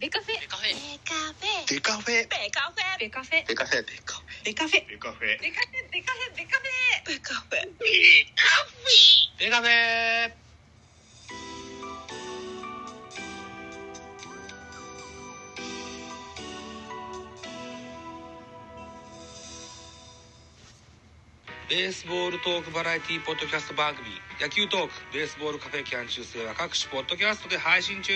ベカフェ。ベカフェ。デカフェ。ベカフェ。ベカフェ。デカフェ。デカフベカフェ。ェデカフェ。ベカフェ。ベカフェ。ベカフェ。ベカフェ。デカフェ。ベースボールトークバラエティポッドキャスト番組。野球トークベースボールカフェキャン中世は各種ポッドキャストで配信中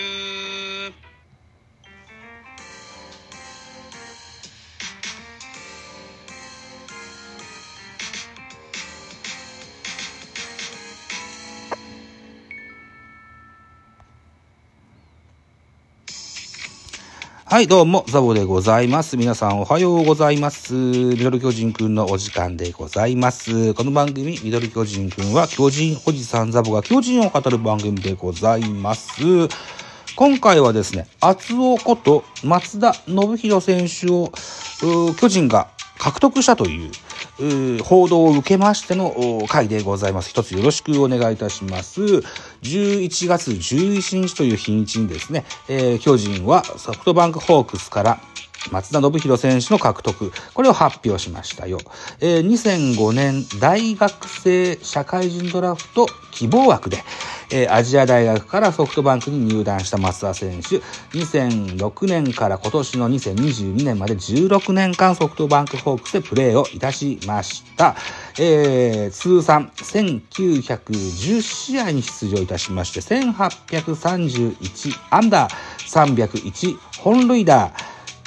はい、どうも、ザボでございます。皆さんおはようございます。ミドル巨人くんのお時間でございます。この番組、ミドル巨人くんは、巨人おじさんザボが巨人を語る番組でございます。今回はですね、厚尾こと松田信弘選手を、巨人が獲得したという、報道を受けましてのお回でございます。一つよろしくお願いいたします。11月11日という日にちにですね、えー巨人はソフトバンクホークスから松田信弘選手の獲得、これを発表しましたよ。えー2005年大学生社会人ドラフト希望枠で、えーアジア大学からソフトバンクに入団した松田選手、2006年から今年の2022年まで16年間ソフトバンクホークスでプレーをいたしました。えー通算1910試合に出場いたしまして、1831アンダー、301本塁打、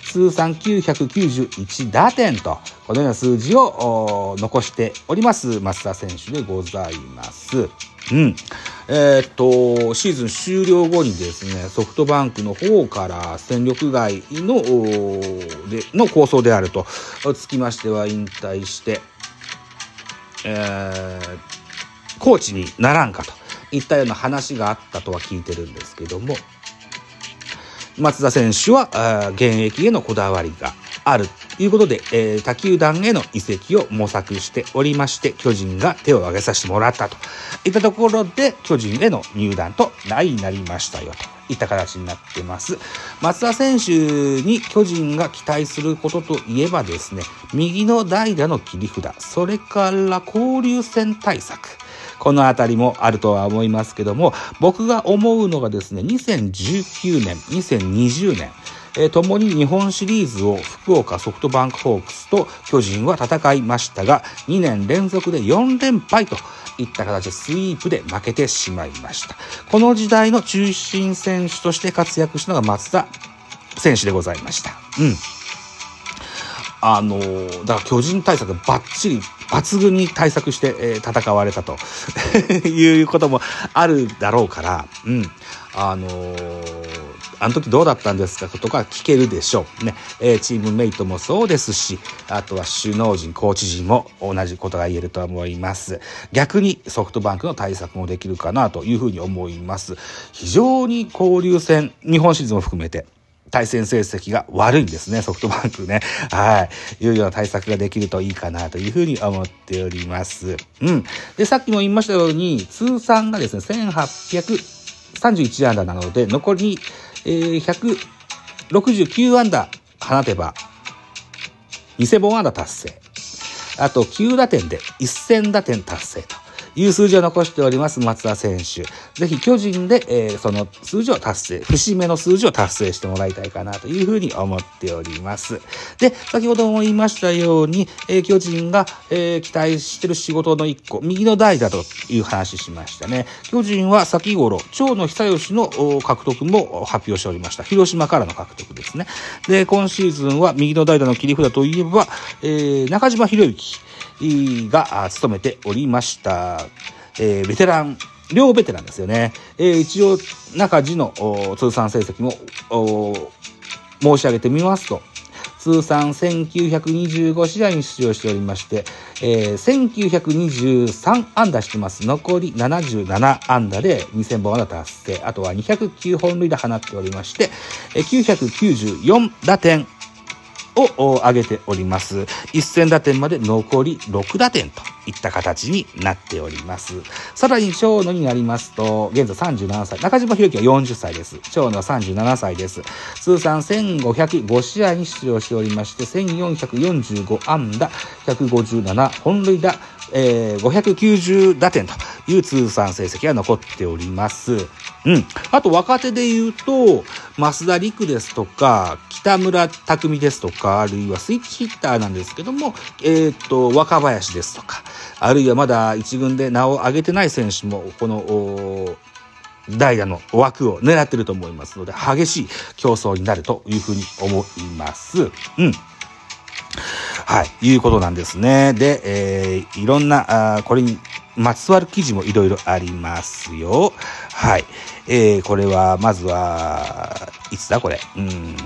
通算991打点と、このような数字を残しております、松田選手でございます。うん。えーっと、シーズン終了後にですね、ソフトバンクの方から戦力外の、での構想であると、つきましては引退して、えーコーチにならんかといったような話があったとは聞いてるんですけども、松田選手は現役へのこだわりがあるということで、えー他球団への移籍を模索しておりまして、巨人が手を挙げさせてもらったといったところで、巨人への入団となりなりましたよといった形になってます。松田選手に巨人が期待することといえばですね、右の代打の切り札、それから交流戦対策。このあたりもあるとは思いますけども、僕が思うのがですね、2019年、2020年、えー、共に日本シリーズを福岡ソフトバンクホークスと巨人は戦いましたが、2年連続で4連敗といった形でスイープで負けてしまいました。この時代の中心選手として活躍したのが松田選手でございました。うん。あのーだから巨人対策バッチリ、抜群に対策して、えー戦われたと いうこともあるだろうから、うん。あのーあの時どうだったんですかとか聞けるでしょう。ね。えーチームメイトもそうですし、あとは首脳陣、コーチ陣も同じことが言えると思います。逆にソフトバンクの対策もできるかなというふうに思います。非常に交流戦、日本シリーズも含めて、対戦成績が悪いんですね、ソフトバンクね。はい。いうような対策ができるといいかなというふうに思っております。うん。で、さっきも言いましたように、通算がですね、1831安打なので、残り、えー、169安打放てば、2000本安打達成。あと、9打点で1000打点達成という数字を残しております松田選手。ぜひ巨人で、えーその数字を達成、節目の数字を達成してもらいたいかなというふうに思っております。で、先ほども言いましたように、えー巨人が、えー期待してる仕事の一個、右の代だという話しましたね。巨人は先頃、長野久義の獲得も発表しておりました。広島からの獲得ですね。で、今シーズンは右の代打の切り札といえば、えー中島博之があ務めておりました。えーベテラン、両ベテランですよね。えー一応、中地の通算成績もお申し上げてみますと、通算1925試合に出場しておりまして、えー1923安打してます。残り77安打で2000本安打達成。あとは209本塁打放っておりまして、えー994打点を上げております。1000打点まで残り6打点といった形になっております。さらに長野になりますと、現在37歳、中島博樹は40歳です。長野は37歳です。通算1505試合に出場しておりまして、1445安打、157本塁打、えー、590打点という通算成績が残っております。うん。あと若手で言うと、増田陸ですとか、北村匠海ですとか、あるいはスイッチヒッターなんですけども、えっ、と、若林ですとか、あるいはまだ一軍で名を上げてない選手も、この、代打の枠を狙ってると思いますので、激しい競争になるというふうに思います。うん。はい、いうことなんですね。で、えーいろんな、あこれにまつわる記事もいろいろありますよ。はい。えーこれは、まずは、いつだこれ。うん。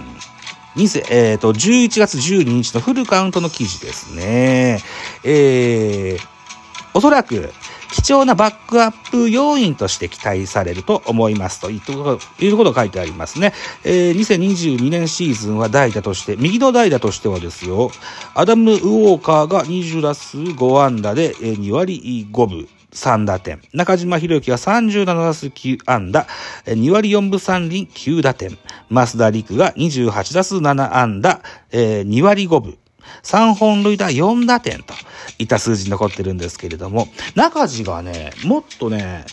にせえっ、と、11月12日のフルカウントの記事ですね。えー、おそらく、貴重なバックアップ要因として期待されると思いますということが書いてありますね。えー2022年シーズンは代打として、右の代打としてはですよ、アダム・ウォーカーが20打数5安打で、2割5分。3打点。中島博之が37打数9安打、2割4分3厘9打点。増田陸が28打数7安打、えー2割5分。3本塁打4打点といた数字残ってるんですけれども、中地がね、もっとね、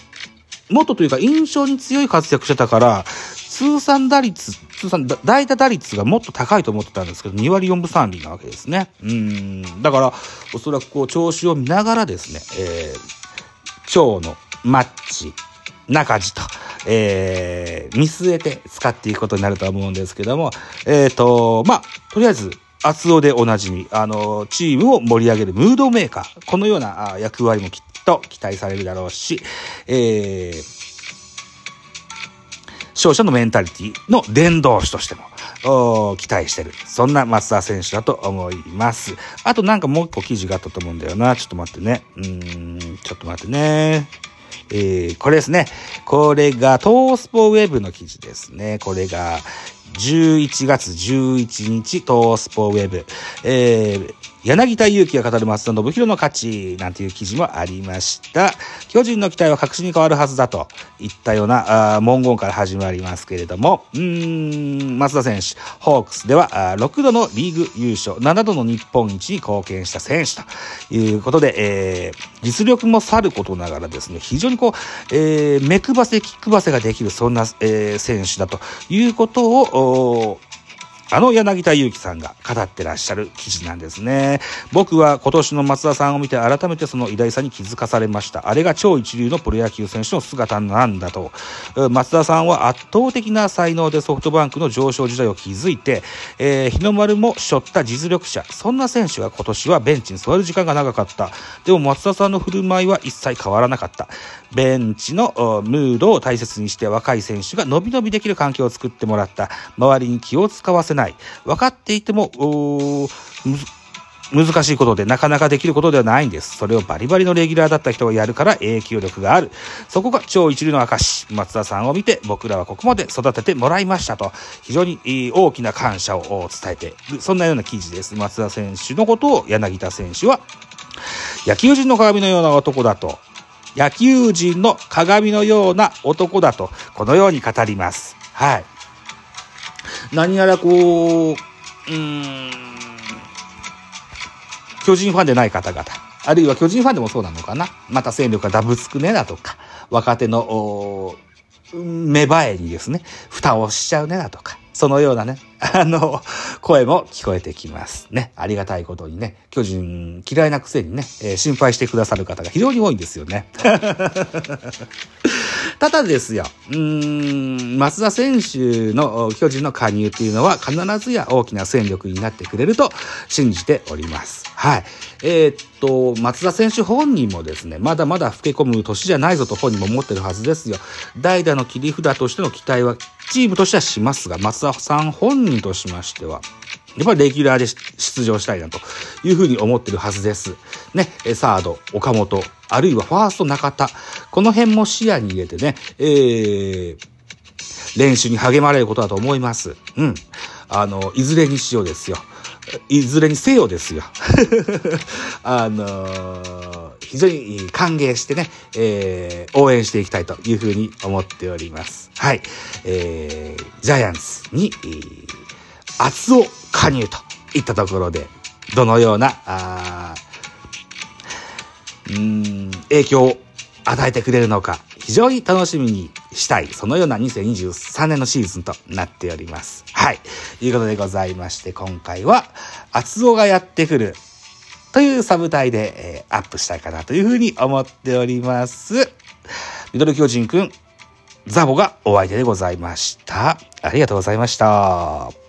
もっとというか印象に強い活躍してたから、通算打率、通算代打打率がもっと高いと思ってたんですけど、2割4分3厘なわけですね。うん。だから、おそらくこう、調子を見ながらですね、えー、蝶のマッチ、中地と、えー、見据えて使っていくことになるとは思うんですけども、えっ、と、まあ、とりあえず、厚尾でおなじみ、あの、チームを盛り上げるムードメーカー、このような役割もきっと期待されるだろうし、えー、勝者のメンタリティの伝道師としても、期待してる。そんな松田選手だと思います。あとなんかもう一個記事があったと思うんだよな。ちょっと待ってね。うん、ちょっと待ってね。えー、これですね。これがトースポウェブの記事ですね。これが11月11日トースポウェブ。えー、柳田悠岐が語る松田信弘の勝ちなんていう記事もありました。巨人の期待は確信に変わるはずだと。いったような文言から始まりますけれども、うーん、松田選手、ホークスではあ6度のリーグ優勝、7度の日本一に貢献した選手と。いうことで、えー実力もさることながらですね、非常にこう、えー目配せ、気配せができる、そんな、えー選手だということを、あの柳田悠岐さんが語ってらっしゃる記事なんですね。僕は今年の松田さんを見て改めてその偉大さに気づかされました。あれが超一流のプロ野球選手の姿なんだと。松田さんは圧倒的な才能でソフトバンクの上昇時代を築いて、えー日の丸も背負った実力者。そんな選手が今年はベンチに座る時間が長かった。でも松田さんの振る舞いは一切変わらなかった。ベンチのムードを大切にして若い選手が伸び伸びできる環境を作ってもらった。周りに気を使わせない。分かっていても、難しいことでなかなかできることではないんです。それをバリバリのレギュラーだった人がやるから影響力がある。そこが超一流の証。松田さんを見て僕らはここまで育ててもらいましたと、非常に大きな感謝を伝えてる、そんなような記事です。松田選手のことを柳田選手は、野球人の鏡のような男だと、野球人の鏡のような男だと、このように語ります。はい。何やらこう、うん、巨人ファンでない方々、あるいは巨人ファンでもそうなのかな？また戦力がダブつくねだとか、若手の、芽生えにですね、蓋をしちゃうねだとか、そのようなね、あの、声も聞こえてきますね。ありがたいことにね、巨人嫌いなくせにね、えー心配してくださる方が非常に多いんですよね。ただですよ、うーん、松田選手の巨人の加入っていうのは必ずや大きな戦力になってくれると信じております。はい。えーっと、松田選手本人もですね、まだまだ老け込む年じゃないぞと本人も思ってるはずですよ。代打の切り札としての期待はチームとしてはしますが、松田さん本人としましては、やっぱりレギュラーで出場したいなというふうに思ってるはずです。ね、サード、岡本、あるいはファースト、中田、この辺も視野に入れてね、えー、練習に励まれることだと思います。うん。あの、いずれにしようですよ。いずれにせよですよ。あのー非常に歓迎してね、えー、応援していきたいというふうに思っております。はい。えー、ジャイアンツに、えー、厚を加入といったところで、どのような、あうん、影響を与えてくれるのか、非常に楽しみにしたい、そのような2023年のシーズンとなっております。はい。ということでございまして、今回は、厚尾がやってくる、というサブタイで、えーアップしたいかなというふうに思っております。ミドル巨人くん、ザボがお相手でございました。ありがとうございました。